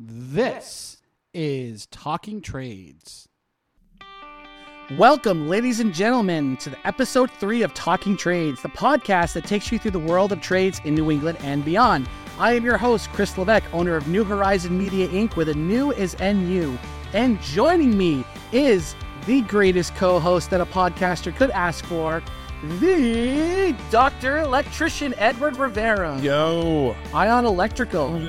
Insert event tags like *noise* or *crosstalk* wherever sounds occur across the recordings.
This is Talking Trades. Welcome, ladies and gentlemen, to the episode three of Talking Trades, the podcast that takes you through the world of trades in New England and beyond. I am your host, Kris Levesque, owner of New Horizon Media Inc., where the new is NU. And joining me is the greatest co host that a podcaster could ask for, the Dr. Electrician Edward Rivera. Yo. Ion Electrical.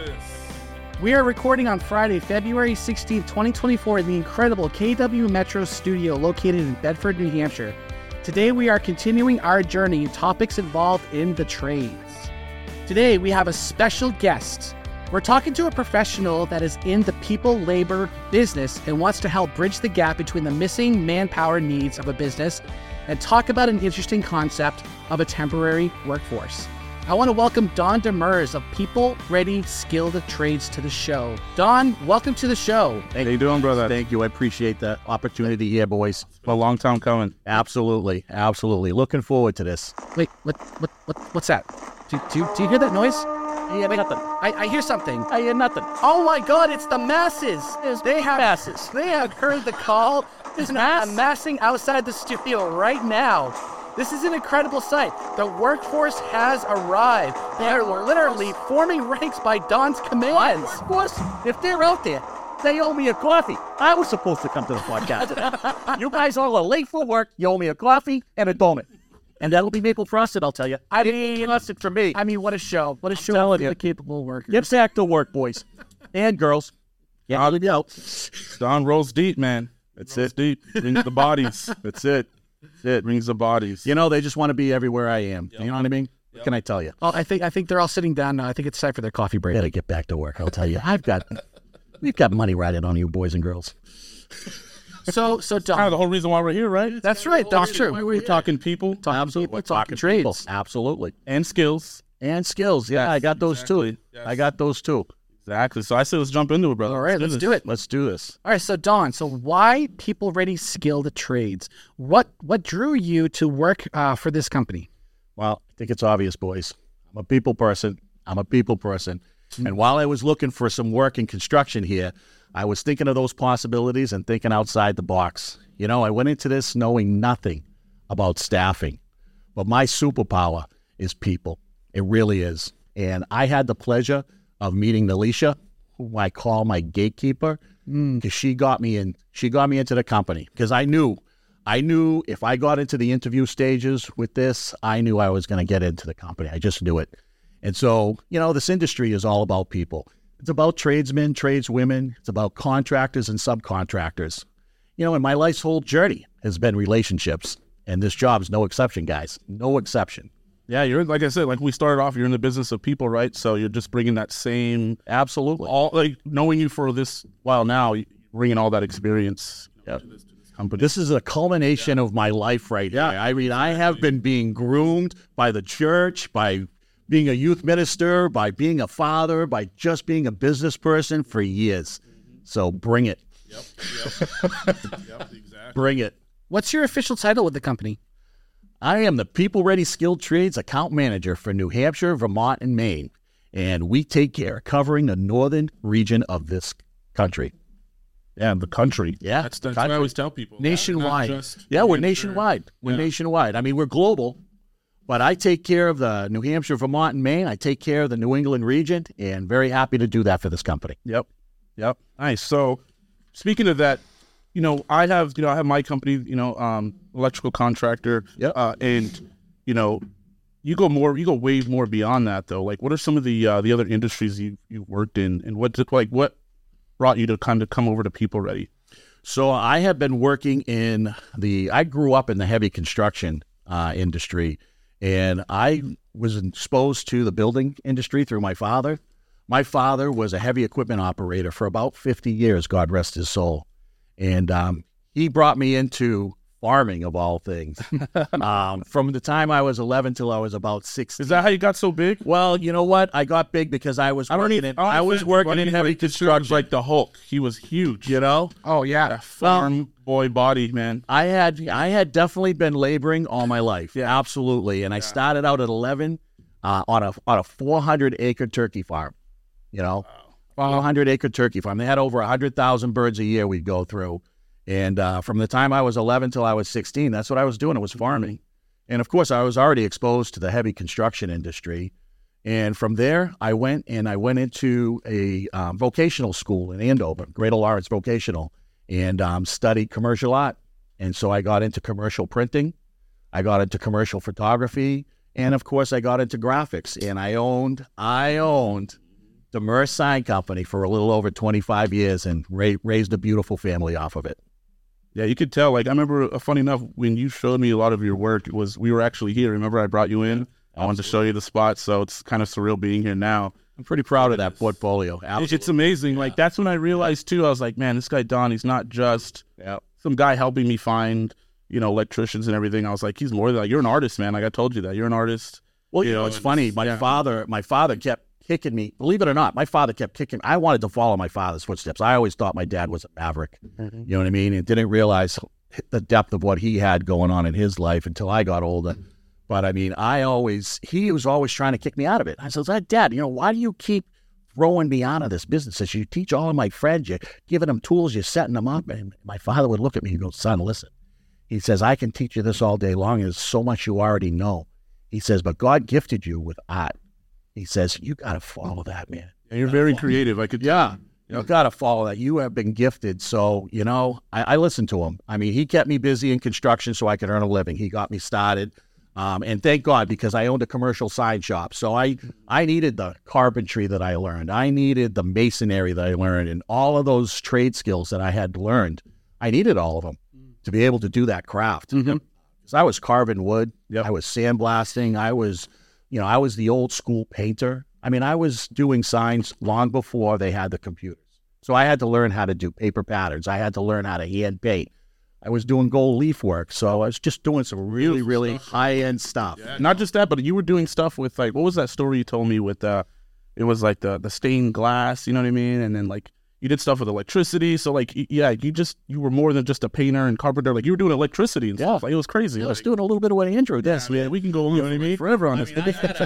We are recording on Friday, February 16th, 2024, in the incredible KW Metro studio located in Bedford, New Hampshire. Today, we are continuing our journey in topics involved in the trades. Today, we have a special guest. We're talking to a professional that is in the people labor business and wants to help bridge the gap between the missing manpower needs of a business and talk about an interesting concept of a temporary workforce. I want to welcome Don Demers of People Ready Skilled Trades to the show. Don, welcome to the show. How you doing, brother? Thank you. I appreciate the opportunity here, boys. A long time coming. Absolutely. Absolutely. Looking forward to this. Wait, what, what, what what's that? Do, do, do you hear that noise? Yeah, Wait, nothing. I, I hear something. I hear nothing. Oh my God! It's the masses. They have masses. They have heard the call. There's mass? amassing outside the studio right now. This is an incredible sight. The workforce has arrived. They are literally forming ranks by Don's commands. Of course, if they're out there, they owe me a coffee. I was supposed to come to the podcast. *laughs* you guys all are late for work. You owe me a coffee and a donut. And that'll be maple frosted, I'll tell you. I mean, Frosted for me. I mean, what a show! What a show telling for you. the capable workers. Get back to work, boys and girls. Yeah, I'll leave you out. Don rolls deep, man. That's it. Deep. Brings the bodies. *laughs* That's it. That's it. Brings the bodies. You know, they just want to be everywhere I am. You know what I mean? What can I tell you? Well, I think I think they're all sitting down now. I think it's time for their coffee break. Better get back to work. I'll tell you. I've got, we've got money riding on you, boys and girls. *laughs* So, so kind of the whole reason why we're here, right? that's right. That's true. We're talking people Talking people, talking People. trades. Absolutely. and skills. And skills. Yeah, Yes, I got those exactly. too. Yes. I got those too. Exactly. So I say let's jump into it, brother. All right, let's do it. Let's do this. All right, so Don, so why people ready skilled trades? What what drew you to work uh, for this company? Well, I think it's obvious, boys. I'm a people person. I'm a people person. And while I was looking for some work in construction here, I was thinking of those possibilities and thinking outside the box. You know, I went into this knowing nothing about staffing, but my superpower is people. It really is. And I had the pleasure of meeting Nelisha, who I call my gatekeeper, hmm. because she got me in. She got me into the company because I knew I knew if I got into the interview stages with this, I knew I was going to get into the company. I just knew it. And so, you know, this industry is all about people. It's about tradesmen, tradeswomen, it's about contractors and subcontractors. You know, and my life's whole journey has been relationships. And this job's no exception, guys. No exception. Yeah, you're like I said, like we started off, you're in the business of people, right? So you're just bringing that same, Absolutely. all like knowing you for this while now, bringing all that experience. Yeah. to this, company. This is a culmination of my life right here. I mean, I have been being groomed by the church, by being a youth minister, by being a father, by just being a business person for years. Mm-hmm. So bring it. Yep. Yep. *laughs* yep. Exactly. Bring it. What's your official title with the company? I am the People Ready Skilled Trades account manager for New Hampshire, Vermont, and Maine. And we take care of covering the northern region of this country. Yeah, the country. Yeah. That's, that's what I always tell people. Nationwide. Not just Yeah, we're Hampshire. nationwide. We're Yeah. nationwide. I mean, we're global, but I take care of the New Hampshire, Vermont, and Maine. I take care of the New England region, and very happy to do that for this company. Yep. Yep. Nice. So, speaking of that, you know, I have, you know, I have my company, you know, um, electrical contractor. Yep. Uh, and, you know, you go more, you go way more beyond that though. Like, what are some of the uh, the other industries you you worked in, and what did, like what brought you to kind of come over to People Ready? So I have been working in the. I grew up in the heavy construction uh, industry, and I was exposed to the building industry through my father. My father was a heavy equipment operator for about 50 years, God rest his soul. And um, he brought me into farming, of all things. *laughs* um, from the time I was 11 till I was about 16. Is that how you got so big? well, you know what? I got big because I was I don't working need. in, I was working in heavy construction. construction. Like the Hulk, he was huge. You know, Oh yeah. That farm boy body, man. I had I had definitely been laboring all my life. Yeah, absolutely. And I started out at 11 uh, on a on a 400 acre turkey farm. You know, 100 acre turkey farm. They had over 100,000 birds a year we'd go through. And uh, from the time I was 11 till I was 16, that's what I was doing. It was farming. And of course, I was already exposed to the heavy construction industry. And from there, I went and I went into a um, vocational school in Andover, Greater Lawrence Vocational, and um, studied commercial art. And so I got into commercial printing, I got into commercial photography, and of course, I got into graphics. And I owned, I owned Demers Sign Company for a little over 25 years and ra- raised a beautiful family off of it. Yeah, you could tell. Like I remember, uh, funny enough, when you showed me a lot of your work, it was we were actually here. Remember, I brought you in. I wanted to show you the spot, so it's kind of surreal being here now. I'm pretty proud of that portfolio. Absolutely. It's amazing. Like that's when I realized too. I was like, man, this guy Don, he's not just Yeah. some guy helping me find, you know, electricians and everything. I was like, he's more than like, you're an artist, man. Like I told you that you're an artist. Well, you know, it's funny. My yeah. father, my father kept kicking me. Believe it or not, my father kept kicking. I wanted to follow my father's footsteps. I always thought my dad was a maverick. Mm-hmm. You know what I mean? And didn't realize the depth of what he had going on in his life until I got older. But I mean, I always he was always trying to kick me out of it. I said, Dad, you know, why do you keep throwing me out of this business? Says you teach all of my friends, you're giving them tools, you're setting them up. And my father would look at me and go, Son, listen. He says, I can teach you this all day long. There's so much you already know. He says, but God gifted you with art. He says, you got to follow that, man. And you're very creative. I could. Yeah. You got to follow that. You have been gifted. So, you know, I, I listened to him. I mean, he kept me busy in construction so I could earn a living. He got me started. Um, and thank God because I owned a commercial sign shop. So I, I needed the carpentry that I learned. I needed the masonry that I learned and all of those trade skills that I had learned. I needed all of them to be able to do that craft. Mhm. Because I was carving wood. Yep. I was sandblasting. I was, you know, I was the old school painter. I mean, I was doing signs long before they had the computers. So I had to learn how to do paper patterns. I had to learn how to hand paint. I was doing gold leaf work. So I was just doing some really, really high end stuff. Not just that, but you were doing stuff with like what was that story you told me with uh it was like the the stained glass, you know what I mean? And then like you did stuff with electricity. So like yeah, you just you were more than just a painter and carpenter. Like you were doing electricity and Yeah. stuff. Like it was crazy. I was doing a little bit of what Andrew did. yes, man, we can go on you know what I mean? forever on this.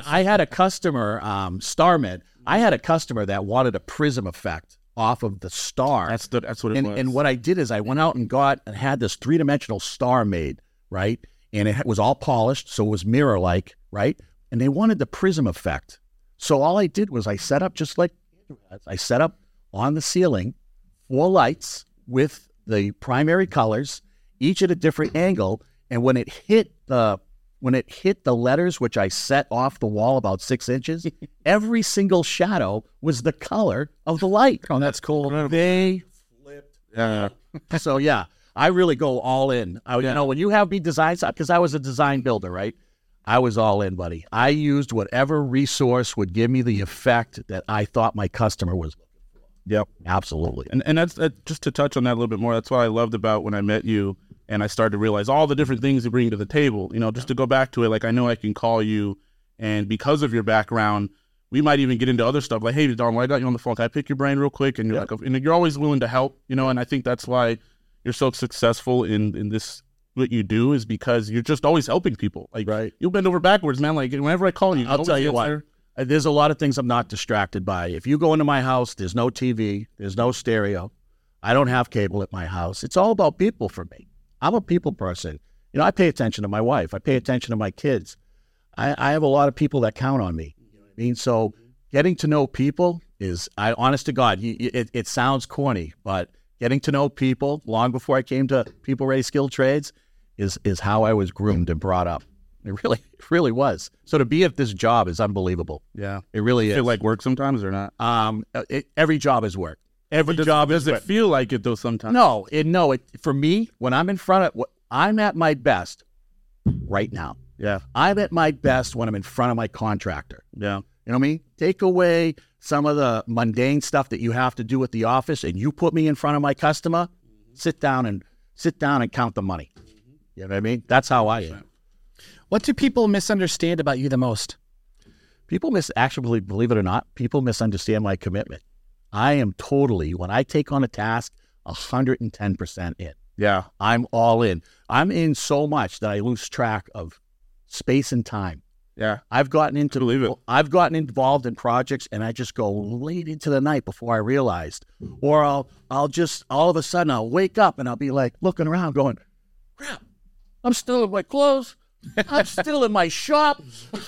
I had a customer, um, StarMed. I had a customer that wanted a prism effect off of the star. that's the that's what it and, was. and what I did is I went out and got and had this three dimensional star made, right? And it was all polished, so it was mirror like, right? And they wanted the prism effect. So all I did was I set up just like I set up on the ceiling four lights with the primary colors, each at a different angle. And when it hit the when it hit the letters, which I set off the wall about six inches, *laughs* every single shadow was the color of the light. Oh, that's cool. They yeah. so yeah, I really go all in. I, You know, when you have me design stuff, because I was a design builder, right? I was all in, buddy. I used whatever resource would give me the effect that I thought my customer was. Yep. Absolutely. And and that's that, just to touch on that a little bit more. That's what I loved about when I met you, and I started to realize all the different things you bring to the table. You know, just to go back to it, like I know I can call you, and because of your background, we might even get into other stuff. Like, hey, Don, I got you on the phone. Can I pick your brain real quick? And you're like, and you're always willing to help. You know, and I think that's why you're so successful in in this what you do is because you're just always helping people. Like, Right. you'll bend over backwards, man. Like whenever I call you, I'll tell you what. answer. Uh, there's a lot of things I'm not distracted by. If you go into my house, there's no TV, there's no stereo. I don't have cable at my house. It's all about people for me. I'm a people person. You know, I pay attention to my wife. I pay attention to my kids. I, I have a lot of people that count on me. I mean? So getting to know people is, I honest to God, it, it sounds corny, but getting to know people long before I came to People Ready Skilled Trades is is how I was groomed and brought up. It really, really was. So to be at this job is unbelievable. Yeah. It really is. Feel like work sometimes or not? um, it, every job is work. Every Does, job does is it work. feel like it though sometimes? No, it no. It for me when I'm in front of, I'm at my best right now. Yeah. I'm at my best when I'm in front of my contractor. Yeah. You know what I mean? Take away some of the mundane stuff that you have to do at the office, and you put me in front of my customer. Sit down and sit down and count the money. You know what I mean? That's how I am. What do people misunderstand about you the most? People miss actually, believe it or not, people misunderstand my commitment. I am totally when I take on a task, hundred and ten percent in. Yeah. I'm all in. I'm in so much that I lose track of space and time. Yeah. I've gotten into Believe it. I've gotten involved in projects and I just go late into the night before I realized. Or I'll I'll just all of a sudden I'll wake up and I'll be like looking around going, crap, I'm still in my clothes. I'm still in my shop.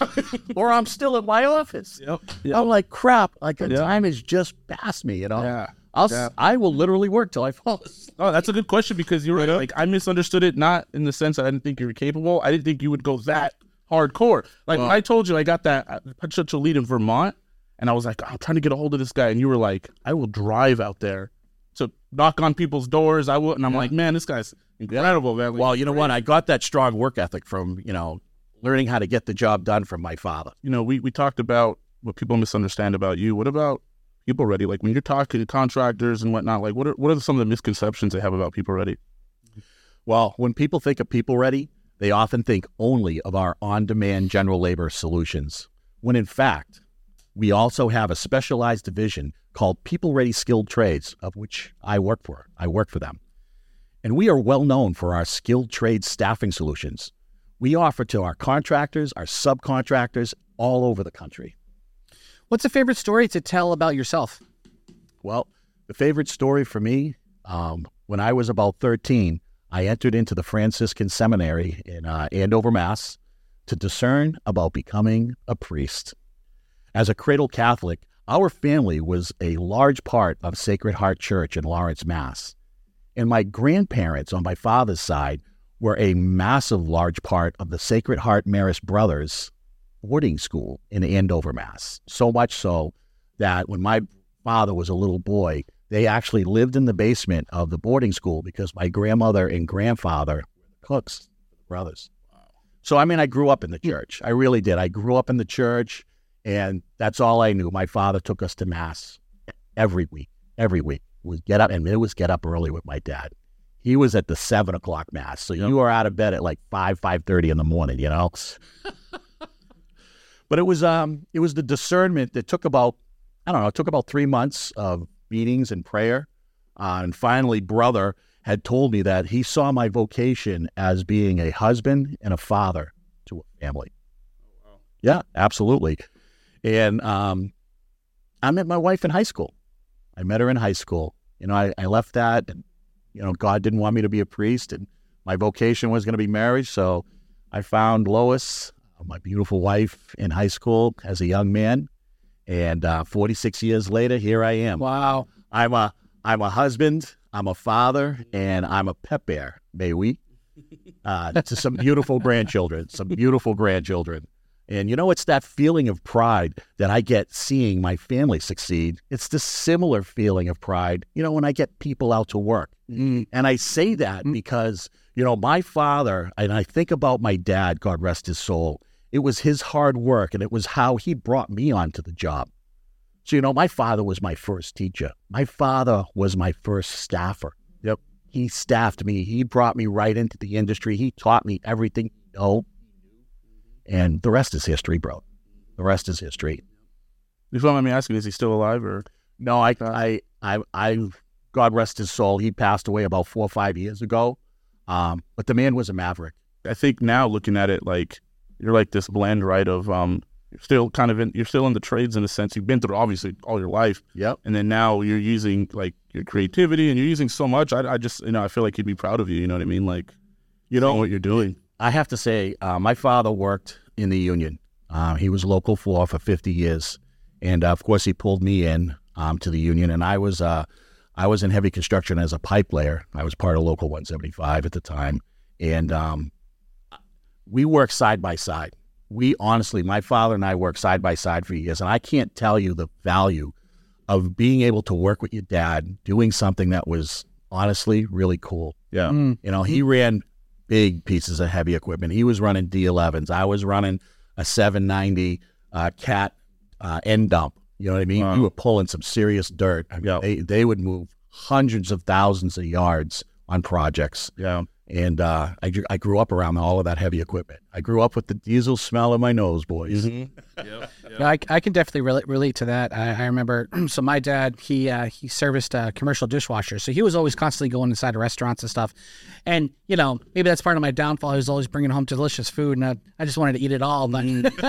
*laughs* or I'm still in my office. Yep. I'm like, crap, like the Yeah. time has just passed me, you know? Yeah. I'll, Yeah. I will literally work till I fall asleep. Oh, that's a good question because you're right. Like I misunderstood it, not in the sense that I didn't think you were capable. I didn't think you would go that hardcore. Like I told you I got that potential lead in Vermont, and I was like, I'm trying to get a hold of this guy, and you were like, I will drive out there to knock on people's doors. I will, and I'm like, man, this guy's incredible, man. Well, you know what? I got that strong work ethic from, you know, learning how to get the job done from my father. you know, we we talked about what people misunderstand about you. What about people ready? Like when you're talking to contractors and whatnot, like what are what are some of the misconceptions they have about people ready? Well, when people think of People Ready, they often think only of our on demand general labor solutions, when in fact, we also have a specialized division called People Ready Skilled Trades, of which I work for. I work for them. And we are well known for our skilled trade staffing solutions. We offer to our contractors, our subcontractors all over the country. What's a favorite story to tell about yourself? Well, the favorite story for me, um, when I was about 13, I entered into the Franciscan Seminary in uh, Andover, Mass, to discern about becoming a priest. As a cradle Catholic, our family was a large part of Sacred Heart Church in Lawrence, Mass. And my grandparents on my father's side were a massive large part of the Sacred Heart Marist Brothers boarding school in Andover, Mass. So much so that when my father was a little boy, they actually lived in the basement of the boarding school because my grandmother and grandfather were cooks, brothers. So, I mean, I grew up in the church. I really did. I grew up in the church, and that's all I knew. My father took us to mass every week. Every week was get up, and it was get up early with my dad. He was at the seven o'clock mass, so you were out of bed at like five, five thirty in the morning. You know. *laughs* but it was um, it was the discernment that took about I don't know, it took about three months of meetings and prayer. Uh, and finally, brother had told me that he saw my vocation as being a husband and a father to a family. Yeah, absolutely. And um, I met my wife in high school. I met her in high school. You know, I, I left that, and, you know, God didn't want me to be a priest, and my vocation was going to be marriage. So I found Lois, my beautiful wife, in high school as a young man. And uh, 46 years later, here I am. Wow. I'm a I'm a husband, I'm a father, and I'm a pet bear. May we? Uh, to some beautiful grandchildren, some beautiful grandchildren. And you know, it's that feeling of pride that I get seeing my family succeed. It's the similar feeling of pride, you know, when I get people out to work. Mm-hmm. And I say that mm-hmm. because, you know, my father, and I think about my dad, God rest his soul, it was his hard work and it was how he brought me onto the job. So, you know, my father was my first teacher. My father was my first staffer. Yep. He staffed me. He brought me right into the industry. He taught me everything he know. And the rest is history, bro. The rest is history. If you don't mind me asking, is he still alive or? No, I, I, I, I, God rest his soul. He passed away about four or five years ago. Um, but the man was a maverick. I think now looking at it, like you're like this blend, right? Of um, you're still kind of in, you're still in the trades in a sense. You've been through obviously all your life, Yep. and then now you're using like your creativity and you're using so much. I, I just you know I feel like he'd be proud of you. You know what I mean? Like you know what you're doing. I have to say, uh, my father worked in the union. Uh, he was local four for 50 years, and uh, of course, he pulled me in um, to the union. And I was, uh, I was in heavy construction as a pipe layer. I was part of local 175 at the time, and um, we worked side by side. We honestly, my father and I worked side by side for years, and I can't tell you the value of being able to work with your dad doing something that was honestly really cool. Yeah. You know, he ran big pieces of heavy equipment. He was running D11s. I was running a 790 uh, cat uh, end dump. You know what I mean? Wow. We were pulling some serious dirt. I mean, Yeah. they, they would move hundreds of thousands of yards on projects. Yeah. And uh, I, I grew up around all of that heavy equipment. I grew up with the diesel smell in my nose, boys. *laughs* No, I, I can definitely relate, relate to that. I, I remember, *clears throat* so my dad, he uh, he serviced a commercial dishwasher, so he was always constantly going inside of restaurants and stuff. And you know, maybe that's part of my downfall. He was always bringing home delicious food, and I, I just wanted to eat it all. But *laughs*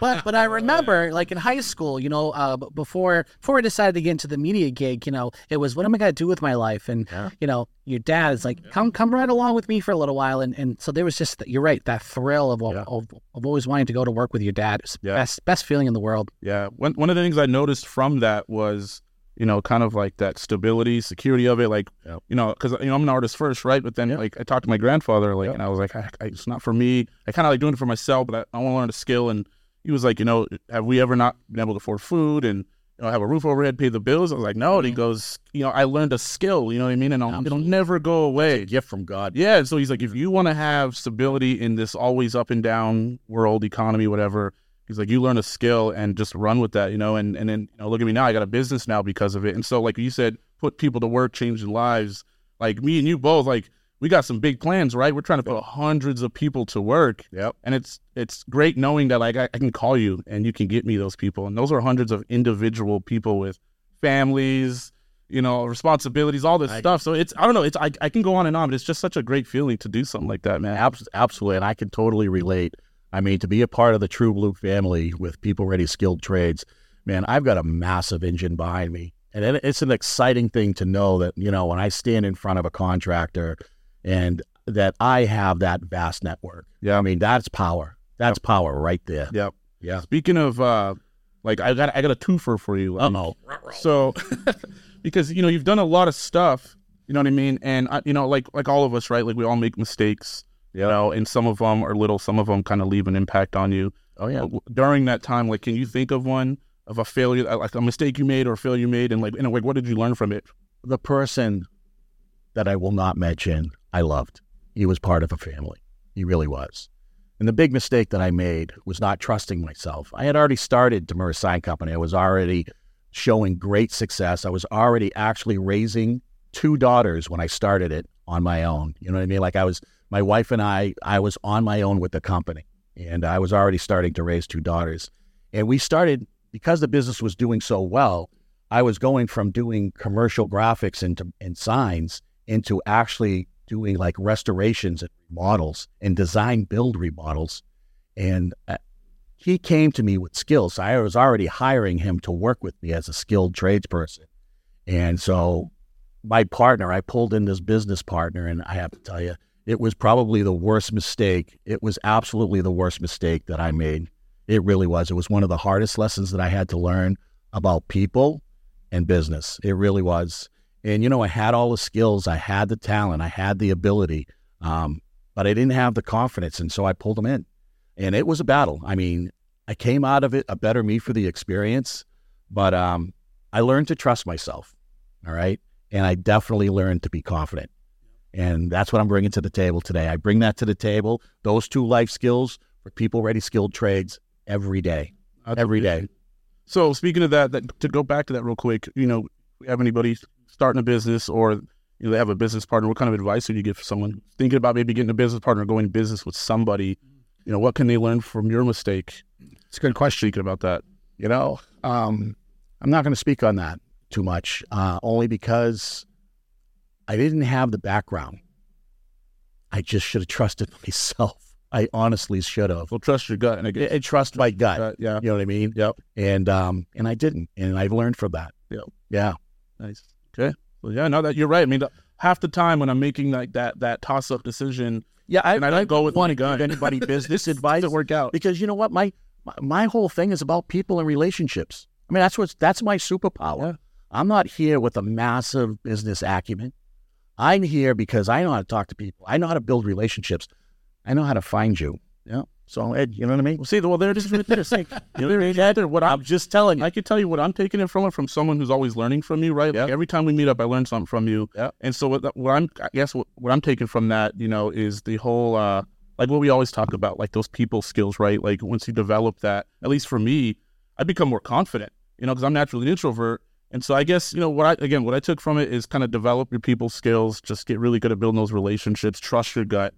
but, but I remember, like in high school, you know, uh, before before I decided to get into the media gig, you know, it was what am I going to do with my life? And you know, your dad is like, come come right along with me for a little while. And and so there was just you're right, that thrill of of, of always wanting to go to work with your dad. It's Yeah. best best feeling in the world. Yeah. One one of the things I noticed from that was, you know, kind of like that stability, security of it. Like, Yep. you know, because you know I'm an artist first, right? But then Yep. like I talked to my grandfather, like, Yep. and I was like, I, I, it's not for me. I kind of like doing it for myself, but I, I want to learn a skill. And he was like, you know, have we ever not been able to afford food and you know have a roof overhead, pay the bills? I was like, no. And he mm. goes, you know, I learned a skill. You know what I mean? And I'll, it'll never go away. Gift from God. Yeah, so he's like, if you want to have stability in this always up and down world economy, whatever, he's like, you learn a skill and just run with that, you know. And and then you know, look at me now, I got a business now because of it. And so, like you said, put people to work, changing lives. Like me and you both, like we got some big plans, right? We're trying to put hundreds of people to work. Yep. And it's it's great knowing that like I, I can call you and you can get me those people. And those are hundreds of individual people with families, you know, responsibilities, all this I- stuff. So it's I don't know, it's I, I can go on and on, but it's just such a great feeling to do something like that, man. Absolutely, and I can totally relate. I mean, to be a part of the True Blue family with people ready skilled trades, man, I've got a massive engine behind me, and it's an exciting thing to know that you know when I stand in front of a contractor, and that I have that vast network. Yeah. I mean that's power. That's power right there. Yep. Yeah. Speaking of uh like I got I got a twofer for you. Uh oh. So *laughs* because you know you've done a lot of stuff, you know what I mean, and I, you know like like all of us, right? Like we all make mistakes, you know, and some of them are little, some of them kind of leave an impact on you. Oh yeah. W- During that time, like, can you think of one of a failure, uh, like a mistake you made or a failure you made, and like, and like, what did you learn from it? the person that I will not mention, I loved. He was part of a family. He really was. And the big mistake that I made was not trusting myself. I had already started Demers Sign Company. I was already showing great success. I was already actually raising two daughters when I started it on my own. You know what I mean? Like I was, my wife and I, I was on my own with the company, and I was already starting to raise two daughters. And we started because the business was doing so well. I was going from doing commercial graphics and signs into actually doing like restorations and remodels and design build remodels. And uh, he came to me with skills. I was already hiring him to work with me as a skilled tradesperson. And so my partner, I pulled in this business partner, and I have to tell you, it was probably the worst mistake. It was absolutely the worst mistake that I made. It really was. It was one of the hardest lessons that I had to learn about people and business. It really was. And, you know, I had all the skills, I had the talent, I had the ability, um, but I didn't have the confidence. And so I pulled them in. And it was a battle. I mean, I came out of it a better me for the experience, but um, I learned to trust myself. All right. And I definitely learned to be confident. And that's what I'm bringing to the table today. I bring that to the table, those two life skills for people ready skilled trades every day. Every day. So speaking of that, that to go back to that real quick, you know, we have anybody starting a business or you know they have a business partner, what kind of advice would you give for someone thinking about maybe getting a business partner, going business with somebody? You know, what can they learn from your mistake? It's a good question. Thinking about that. You know, um, I'm not going to speak on that too much, uh, only because I didn't have the background. I just should have trusted *laughs* myself. I honestly should have. Well, trust your gut, and I guess I trust my gut. uh, yeah, You know what I mean? Yep. And um, and I didn't, and I've learned from that. Yep. Yeah. nice. Okay, well, yeah, no, that you're right. I mean, the, half the time when I'm making like that that toss up decision, Yeah. I, and I don't go with want my to gut. give anybody business *laughs* advice to work out. because you know what my, my my whole thing is about people and relationships. I mean that's what's that's my superpower. Yeah. I'm not here with a massive business acumen. I'm here because I know how to talk to people. I know how to build relationships. I know how to find you. Yeah. So Ed, you know what I mean? Well, see, well, there it is. right there. See, there it is right there. What I'm I'm just telling you. I can tell you what I'm taking it from from someone who's always learning from you, right? Like every time we meet up, I learn something from you. Yep. And so what, what I'm, I guess what, what I'm taking from that, you know, is the whole, uh, like what we always talk about, like those people skills, right? Like once you develop that, at least for me, I become more confident, you know, because I'm naturally an introvert. And so I guess, you know, what I, again, what I took from it is kind of develop your people skills, just get really good at building those relationships, trust your gut.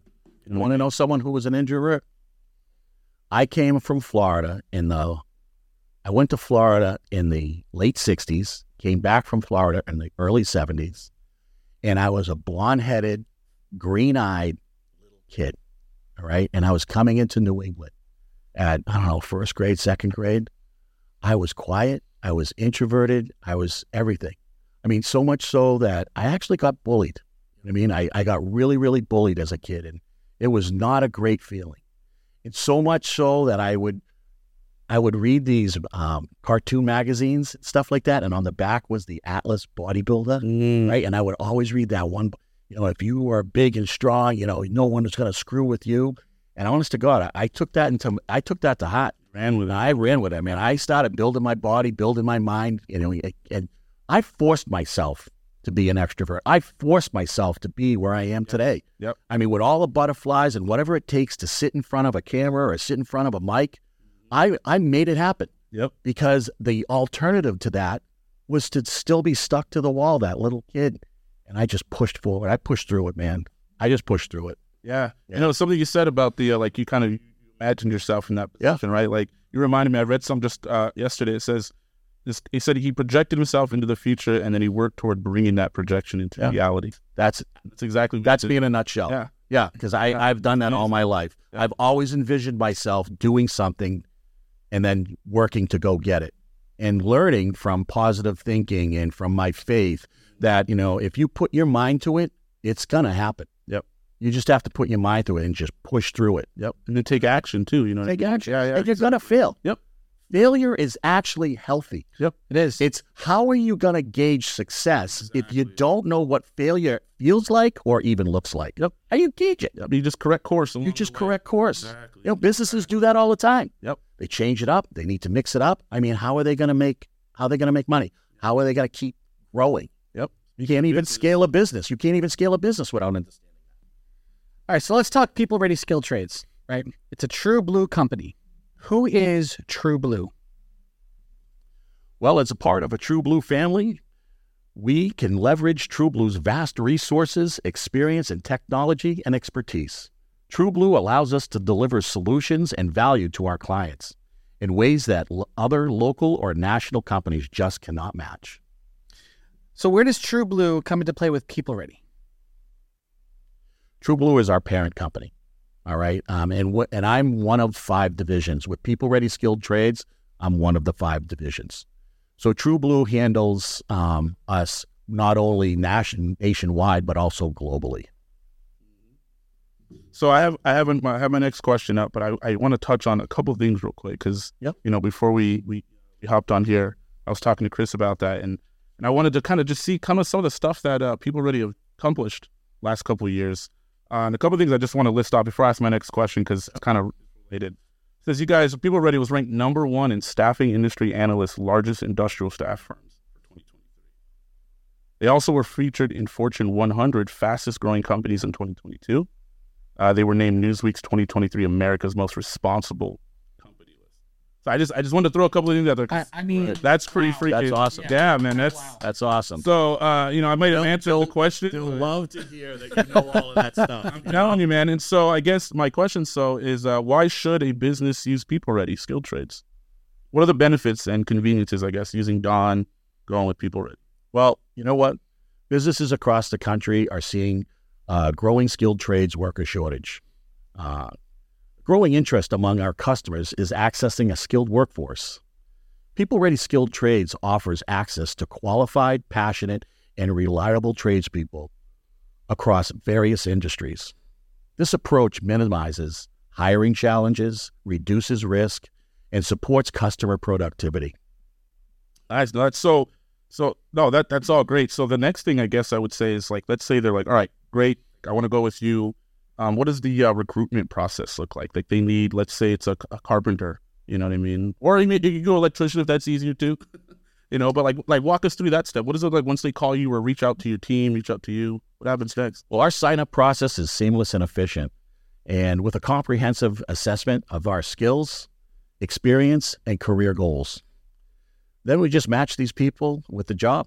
You want to know someone who was an introvert? I came from Florida in the I went to Florida in the late 60s, came back from Florida in the early 70s, and I was a blonde headed, green eyed little kid. All right. And I was coming into New England at, I don't know, first grade, second grade. I was quiet. I was introverted. I was everything. I mean, so much so that I actually got bullied. I mean, I, I got really, really bullied as a kid, and it was not a great feeling. It's so much so that I would I would read these um, cartoon magazines, stuff like that, and on the back was the Atlas bodybuilder, Mm. right? And I would always read that one. You know, if you are big and strong, you know, no one is going to screw with you. And honest to God, I, I took that into I took that to heart. Ran with. I ran with it, man. I started building my body, building my mind, you know, and I forced myself to be an extrovert. I forced myself to be where I am today. Yep. I mean, with all the butterflies and whatever it takes to sit in front of a camera or sit in front of a mic, I, I made it happen Yep. because the alternative to that was to still be stuck to the wall, that little kid. And I just pushed forward. I pushed through it, man. I just pushed through it. Yeah. Yeah. You know, something you said about the, uh, like, you kind of imagined yourself in that Yeah. position, right? Like, you reminded me, I read some just uh, yesterday. It says, this, he said he projected himself into the future and then he worked toward bringing that projection into Yeah. reality. That's That's exactly what That's me in a nutshell. Yeah. Yeah, because I, Yeah. I've done that all my life. Yeah. I've always envisioned myself doing something and then working to go get it and learning from positive thinking and from my faith that, you know, if you put your mind to it, it's going to happen. Yep. You just have to put your mind to it and just push through it. Yep. And then take action too, you know. Take action. Yeah, yeah. And you're going to fail. Yep. Failure is actually healthy. Yep, it is. It's how are you going to gauge success if you don't know what failure feels like or even looks like? Yep. How do you gauge it? Yep. You just correct course. You just correct course. Exactly. You know, businesses do that all the time. Yep. They change it up. They need to mix it up. I mean, how are they going to make? How are they going to make money? How are they going to keep growing? Yep. You can't even scale a business. You can't even scale a business without understanding. That. All right, so let's talk people ready skill trades, right? It's a True Blue company. Who is True Blue? Well, as a part of a True Blue family, we can leverage True Blue's vast resources, experience, and technology and expertise. True Blue allows us to deliver solutions and value to our clients in ways that l- other local or national companies just cannot match. So where does True Blue come into play with People Ready? True Blue is our parent company. All right. Um, and wh- and I'm one of five divisions. With People Ready Skilled Trades, I'm one of the five divisions. So True Blue handles um, us not only nation, nationwide, but also globally. So I have I haven't I have my next question up, but I, I want to touch on a couple of things real quick because Yep. you know before we, we we hopped on here, I was talking to Kris about that, and and I wanted to kind of just see kind of some of the stuff that uh, people already have accomplished last couple of years, uh, and a couple of things I just want to list off before I ask my next question because it's kind of related. It says you guys, People Ready was ranked number one in staffing industry analysts' largest industrial staff firms for 2023. They also were featured in Fortune 100 fastest growing companies in 2022. Uh, they were named Newsweek's 2023 America's Most Responsible. So I just I just wanted to throw a couple of things out there. 'cause I, I mean, that's pretty freaking. That's awesome. Yeah, man. That's That's awesome. so. Uh, you know, I might have answered the question. love to hear that you know all of that *laughs* stuff. I'm telling you, man. And so I guess my question so is uh, why should a business use people ready skilled trades? What are the benefits and conveniences, I guess, using Don going with people ready? Well, you know what? Businesses across the country are seeing uh, growing skilled trades worker shortage. Growing interest among our customers is accessing a skilled workforce. People Ready Skilled Trades offers access to qualified, passionate, and reliable tradespeople across various industries. This approach minimizes hiring challenges, reduces risk, and supports customer productivity. No, That's so. So no, that that's all great. So the next thing I guess I would say is like, let's say they're like, all right, great, I want to go with you. Um, what does the uh, recruitment process look like? Like they need, let's say it's a, a carpenter, you know what I mean, or you, may, you can go electrician if that's easier too, *laughs* you know. But like, like walk us through that step. What is it like once they call you or reach out to your team, reach out to you? What happens next? Well, our sign up process is seamless and efficient. And with a comprehensive assessment of our skills, experience, and career goals. Then we just match these people with the job.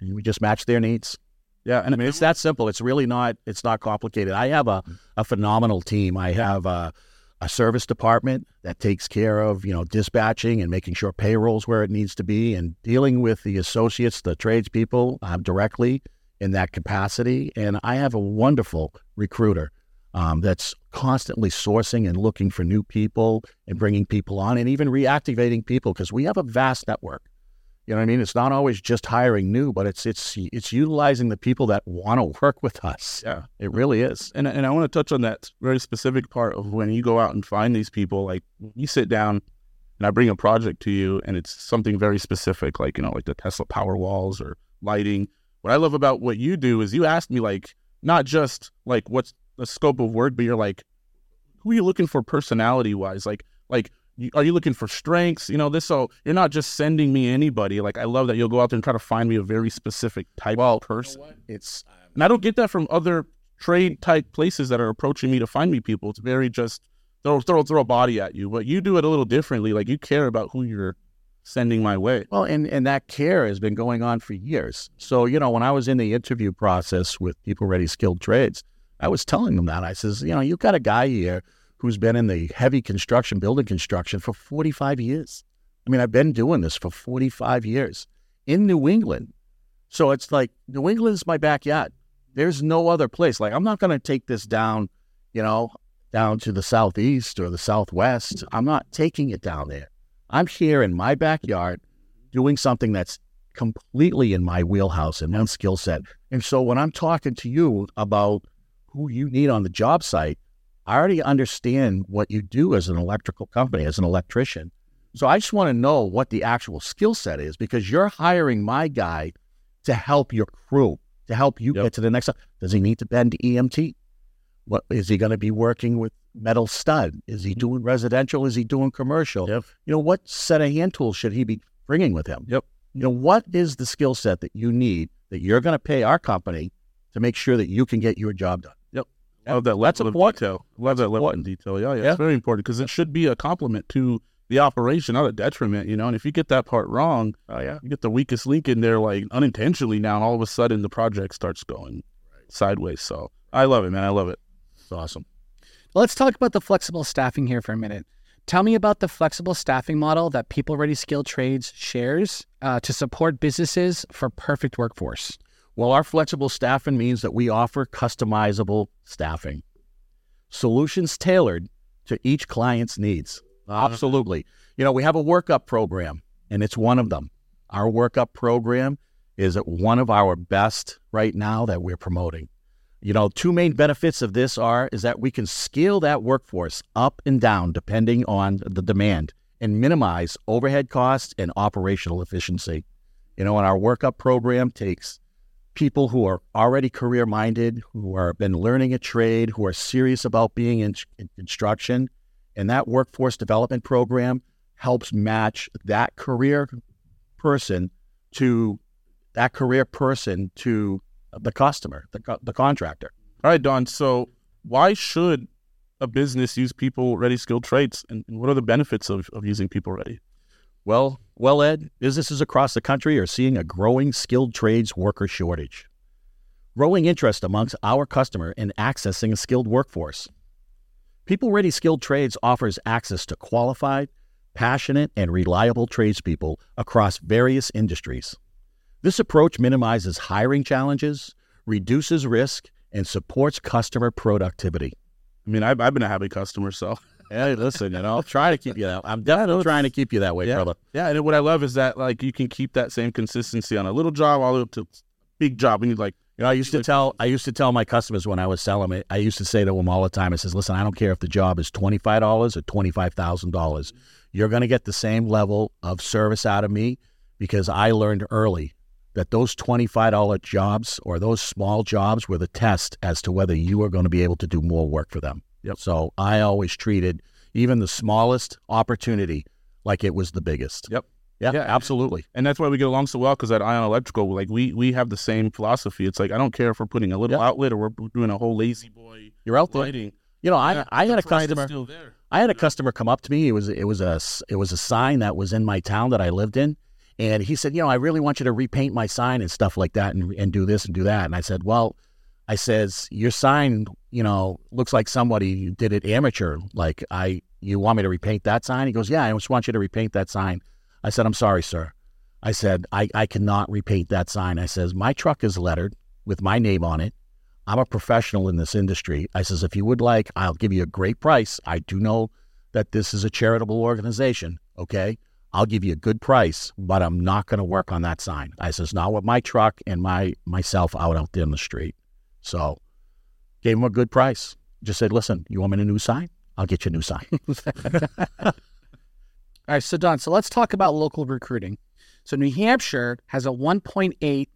And we just match their needs. Yeah, and I mean, it's that simple. It's really not. It's not complicated. I have a, a phenomenal team. I have a, a service department that takes care of, you know, dispatching and making sure payroll's where it needs to be and dealing with the associates, the tradespeople uh, directly in that capacity. And I have a wonderful recruiter um, that's constantly sourcing and looking for new people and bringing people on and even reactivating people because we have a vast network. You know what I mean? It's not always just hiring new, but it's it's it's utilizing the people that want to work with us. Yeah. It really is. And and I want to touch on that very specific part of when you go out and find these people. Like you sit down, and I bring a project to you, and it's something very specific, like you know, like the Tesla power walls or lighting. What I love about what you do is you ask me like not just like what's the scope of work, but you're like, who are you looking for personality wise? Like like you- are you looking for strengths? You know, this so you're not just sending me anybody. Like I love that you'll go out there and try to find me a very specific type of person. It's And I don't get that from other trade type places that are approaching me to find me people. It's very just throw throw throw a body at you. But you do it a little differently. Like you care about who you're sending my way. Well, and, and that care has been going on for years. So, you know, when I was in the interview process with People Ready Skilled Trades, I was telling them that. I says, you know, you've got a guy here who's been in the heavy construction, building construction for 45 years. I mean, I've been doing this for 45 years in New England. So it's like New England's my backyard. There's no other place. Like, I'm not going to take this down, you know, down to the southeast or the southwest. I'm not taking it down there. I'm here in my backyard doing something that's completely in my wheelhouse and my skill set. And so when I'm talking to you about who you need on the job site, I already understand what you do as an electrical company, as an electrician. So I just want to know what the actual skill set is because you're hiring my guy to help your crew, to help you Yep. get to the next. Does he need to bend EMT? What is he going to be working with metal stud? Is he mm-hmm. doing residential? Is he doing commercial? Yep. You know, what set of hand tools should he be bringing with him? Yep. You know, what is the skill set that you need that you're going to pay our company to make sure that you can get your job done? Love that That's level of important. detail. Love that level of detail. Yeah, yeah, Yeah. it's very important because it should be a compliment to the operation, not a detriment. You know, and if you get that part wrong, Oh yeah. you get the weakest link in there, like unintentionally. Now, and all of a sudden, the project starts going sideways. So I love it, man. I love it. It's awesome. Let's talk about the flexible staffing here for a minute. Tell me about the flexible staffing model that People Ready Skilled Trades shares uh, to support businesses for perfect workforce. Well, our flexible staffing means that we offer customizable staffing, solutions tailored to each client's needs. Uh-huh. Absolutely. You know, we have a workup program, and it's one of them. Our workup program is one of our best right now that we're promoting. You know, two main benefits of this are is that we can scale that workforce up and down depending on the demand and minimize overhead costs and operational efficiency. You know, and our workup program takes people who are already career minded, who are been learning a trade, who are serious about being in, in construction, and that workforce development program helps match that career person to that career person to the customer, the, the contractor. All right, Don. So why should a business use people ready skilled and, and what are the benefits of, of using people ready? Well, well, Ed, businesses across the country are seeing a growing skilled trades worker shortage. Growing interest amongst our customer in accessing a skilled workforce. People Ready Skilled Trades offers access to qualified, passionate, and reliable tradespeople across various industries. This approach minimizes hiring challenges, reduces risk, and supports customer productivity. I mean, I've, I've been a happy customer, so *laughs* Hey, listen, you know, I'll try to keep you that. I'm definitely trying to keep you that way, yeah, brother. yeah. And what I love is that like you can keep that same consistency on a little job all the way up to big job. We need like You know, I used to tell I used to tell my customers when I was selling it. I used to say to them all the time. I says, "Listen, I don't care if the job is twenty five dollars or twenty five thousand dollars. You're going to get the same level of service out of me because I learned early that those twenty five dollar jobs or those small jobs were the test as to whether you are going to be able to do more work for them. Yep. So I always treated even the smallest opportunity like it was the biggest. Yep. Yeah, Yeah. absolutely. and that's why we get along so well because at Ion Electrical, like we we have the same philosophy. It's like I don't care if we're putting a little Yeah. outlet or we're doing a whole La-Z-Boy You're out there. lighting. You know, I Yeah, I had a customer. still there. I had a customer come up to me. It was it was a it was a sign that was in my town that I lived in, and he said, you know, I really want you to repaint my sign and stuff like that, and and do this and do that. And I said, well, I says, your sign, you know, looks like somebody did it amateur. Like I, you want me to repaint that sign? He goes, yeah, I just want you to repaint that sign. I said, I'm sorry, sir. I said, I, I cannot repaint that sign. I says, my truck is lettered with my name on it. I'm a professional in this industry. I says, if you would like, I'll give you a great price. I do know that this is a charitable organization. Okay. I'll give you a good price, but I'm not going to work on that sign. I says, not with my truck and my myself out out there in the street. So gave him a good price. Just said, listen, you want me a new sign? I'll get you a new sign. *laughs* *laughs* All right, so Don, so let's talk about local recruiting. So New Hampshire has a 1.8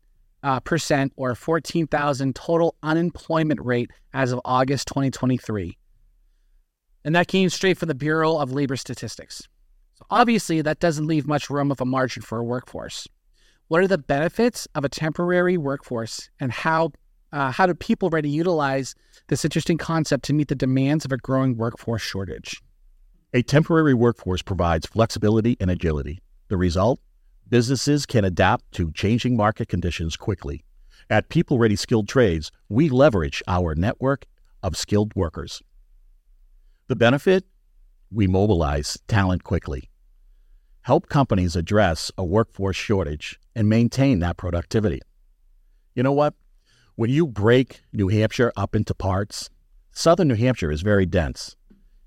uh, percent or 14,000 total unemployment rate as of August 2023, and that came straight from the Bureau of Labor Statistics. So obviously, that doesn't leave much room of a margin for a workforce. What are the benefits of a temporary workforce, and how uh, how do People Ready utilize this interesting concept to meet the demands of a growing workforce shortage? A temporary workforce provides flexibility and agility. The result? Businesses can adapt to changing market conditions quickly. At People Ready Skilled Trades, we leverage our network of skilled workers. The benefit? We mobilize talent quickly. Help companies address a workforce shortage and maintain that productivity. You know what? When you break New Hampshire up into parts, southern New Hampshire is very dense.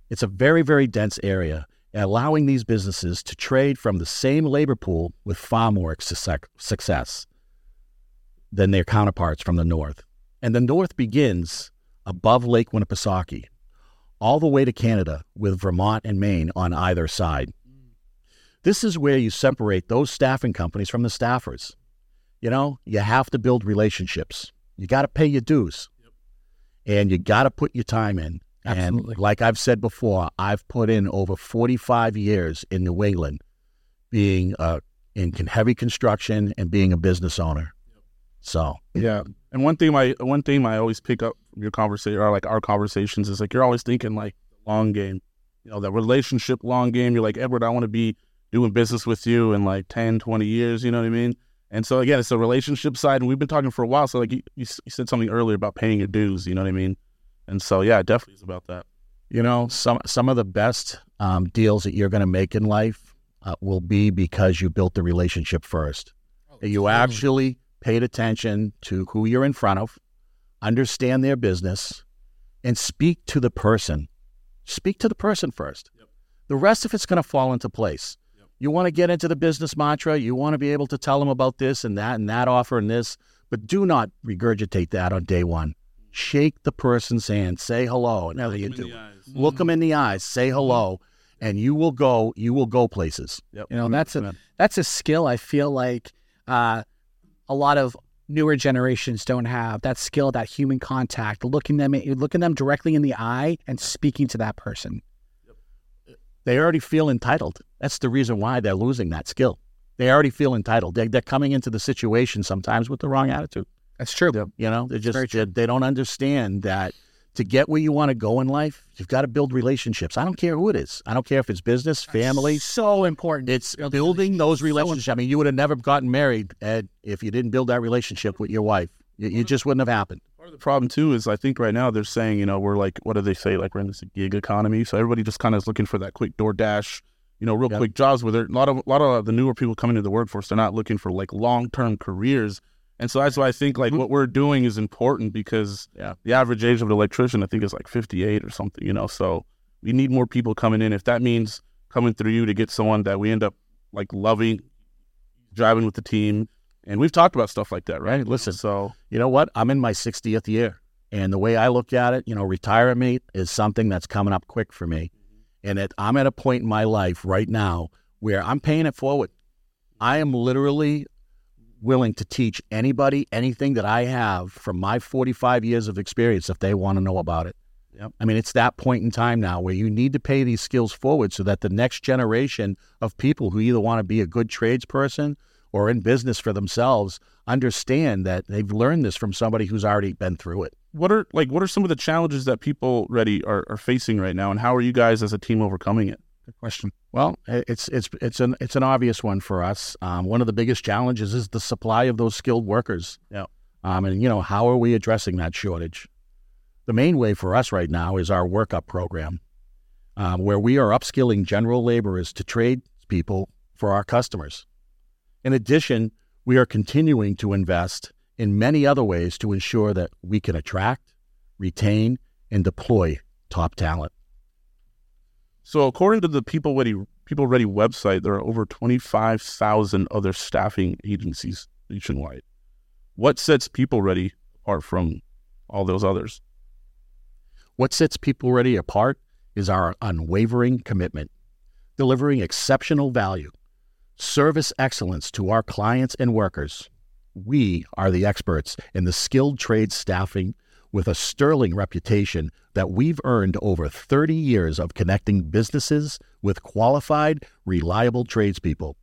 It's a very, very dense area, allowing these businesses to trade from the same labor pool with far more success than their counterparts from the north. And the north begins above Lake Winnipesaukee, all the way to Canada with Vermont and Maine on either side. This is where you separate those staffing companies from the staffers. You know, you have to build relationships. You got to pay your dues, yep. and you got to put your time in. Absolutely. And like I've said before, I've put in over 45 years in New England, being uh, in heavy construction and being a business owner. Yep. So yeah, and one thing I one thing I always pick up from your conversation or like our conversations is like you're always thinking like long game, you know, that relationship long game. You're like Edward, I want to be doing business with you in like 10, 20 years. You know what I mean? And so again, it's the relationship side, and we've been talking for a while. So like you, you, said something earlier about paying your dues. You know what I mean? And so yeah, it definitely is about that. You know, some some of the best um, deals that you're going to make in life uh, will be because you built the relationship first. Oh, you actually paid attention to who you're in front of, understand their business, and speak to the person. Speak to the person first. Yep. The rest of it's going to fall into place. You want to get into the business mantra. You want to be able to tell them about this and that and that offer and this, but do not regurgitate that on day one. Shake the person's hand, say hello, and how you do. Look them in the eyes, say hello, and you will go. You will go places. Yep. You know that's a that's a skill I feel like uh, a lot of newer generations don't have that skill, that human contact, looking them looking them directly in the eye and speaking to that person. They already feel entitled. That's the reason why they're losing that skill. They already feel entitled. They're, they're coming into the situation sometimes with the wrong attitude. That's true. You know, they just they, they don't understand that to get where you want to go in life, you've got to build relationships. I don't care who it is. I don't care if it's business, family. That's so important. It's build building those relationships. So I mean, you would have never gotten married, Ed, if you didn't build that relationship with your wife. It, it mm-hmm. just wouldn't have happened. Part of the problem too is I think right now they're saying, you know, we're like, what do they say? Like we're in this gig economy, so everybody just kind of is looking for that quick DoorDash, you know, real yep. quick jobs. Where there a lot of a lot of the newer people coming into the workforce, they're not looking for like long term careers. And so that's why I think like mm-hmm. what we're doing is important because yeah, the average age of an electrician I think is like 58 or something, you know. So we need more people coming in. If that means coming through you to get someone that we end up like loving, driving with the team, and we've talked about stuff like that, right? Listen, so you know what? I'm in my 60th year. And the way I look at it, you know, retirement is something that's coming up quick for me. Mm-hmm. And it, I'm at a point in my life right now where I'm paying it forward. I am literally willing to teach anybody anything that I have from my 45 years of experience if they want to know about it. Yep. I mean, it's that point in time now where you need to pay these skills forward so that the next generation of people who either want to be a good tradesperson or in business for themselves understand that they've learned this from somebody who's already been through it. What are like what are some of the challenges that People Ready are, are facing right now and how are you guys as a team overcoming it? Good question. Well, it's it's it's an it's an obvious one for us. Um, one of the biggest challenges is the supply of those skilled workers. Yeah. Um, and, you know, how are we addressing that shortage? The main way for us right now is our workup program, um, where we are upskilling general laborers to trade people for our customers. In addition, we are continuing to invest in many other ways to ensure that we can attract, retain, and deploy top talent. So, according to the People Ready People Ready website, there are over 25,000 other staffing agencies nationwide. What sets People Ready apart from all those others? What sets People Ready apart is our unwavering commitment, delivering exceptional value, service excellence to our clients and workers. We are the experts in the skilled trade staffing with a sterling reputation that we've earned over 30 years of connecting businesses with qualified, reliable tradespeople.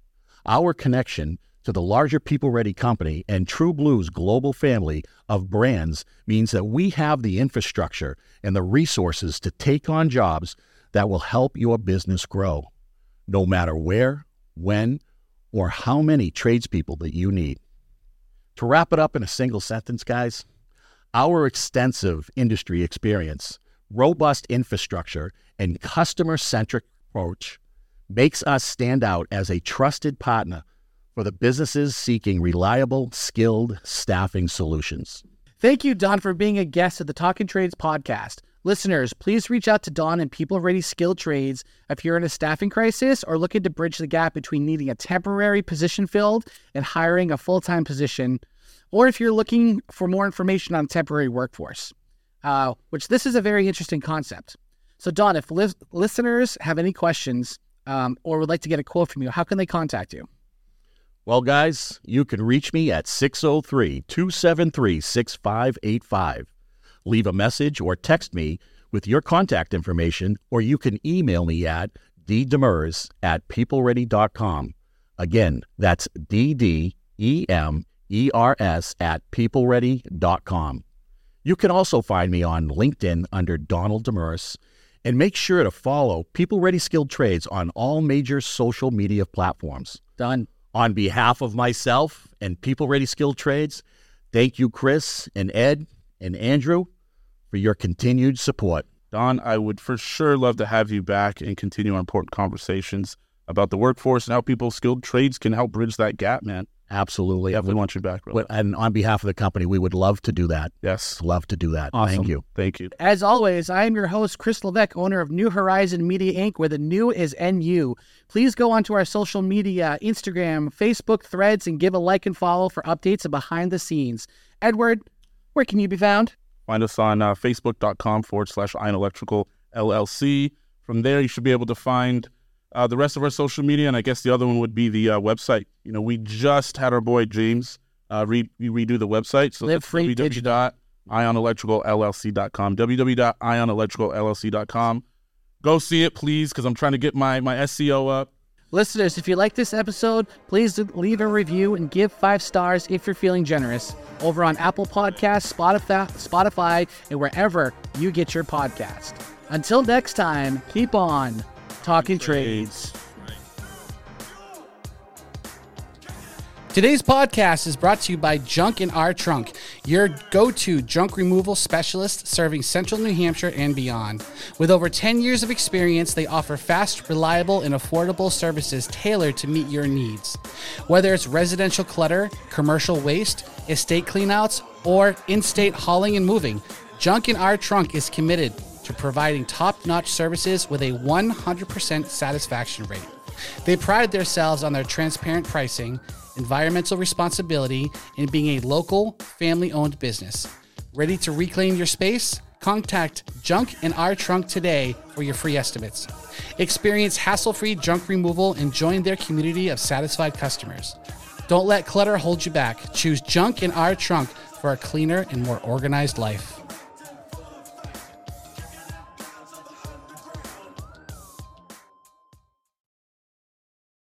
Our connection to the larger People Ready company and TrueBlue's global family of brands means that we have the infrastructure and the resources to take on jobs that will help your business grow, no matter where, when, or how many tradespeople that you need. To wrap it up in a single sentence, guys, our extensive industry experience, robust infrastructure, and customer centric approach makes us stand out as a trusted partner for the businesses seeking reliable, skilled staffing solutions. Thank you, Don, for being a guest at the Talking Trades podcast. Listeners, please reach out to Don and People Ready Skilled Trades if you're in a staffing crisis or looking to bridge the gap between needing a temporary position filled and hiring a full time position or if you're looking for more information on temporary workforce, uh, which this is a very interesting concept. So, Don, if li- listeners have any questions um, or would like to get a quote from you, how can they contact you? Well, guys, you can reach me at 603 273 6585. Leave a message or text me with your contact information, or you can email me at ddemers at peopleready.com. Again, that's D D E M E-R-S at peopleready.com. You can also find me on LinkedIn under Donald Demers, and make sure to follow People Ready Skilled Trades on all major social media platforms. Done. On behalf of myself and People Ready Skilled Trades, thank you, Kris and Ed and Andrew, for your continued support. Don, I would for sure love to have you back and continue our important conversations about the workforce and how people skilled trades can help bridge that gap, man. Absolutely. Definitely want you back, brother. And on behalf of the company, we would love to do that. Yes. Love to do that. Awesome. Thank you. Thank you. As always, I am your host, Kris Levesque, owner of New Horizon Media Inc., where the new is NU. Please go onto our social media, Instagram, Facebook, threads, and give a like and follow for updates and behind the scenes. Edward, where can you be found? Find us on uh, facebook.com forward slash Ion Electrical LLC. From there, you should be able to find uh, the rest of our social media, and I guess the other one would be the uh, website. You know, we just had our boy James uh, re- redo the website. So Live free www.ionelectricalllc.com. www.ionelectricalllc.com. Go see it, please, because I'm trying to get my, my SEO up. Listeners, if you like this episode, please leave a review and give five stars if you're feeling generous over on Apple Podcasts, Spotify, Spotify, and wherever you get your podcast. Until next time, keep on talking trades. Today's podcast is brought to you by Junk in Our Trunk, your go to junk removal specialist serving central New Hampshire and beyond. With over 10 years of experience, they offer fast, reliable, and affordable services tailored to meet your needs. Whether it's residential clutter, commercial waste, estate cleanouts, or in state hauling and moving, Junk in Our Trunk is committed to providing top notch services with a 100% satisfaction rate. They pride themselves on their transparent pricing, environmental responsibility, and being a local, family owned business. Ready to reclaim your space? Contact Junk in Our Trunk today for your free estimates. Experience hassle free junk removal and join their community of satisfied customers. Don't let clutter hold you back. Choose Junk in Our Trunk for a cleaner and more organized life.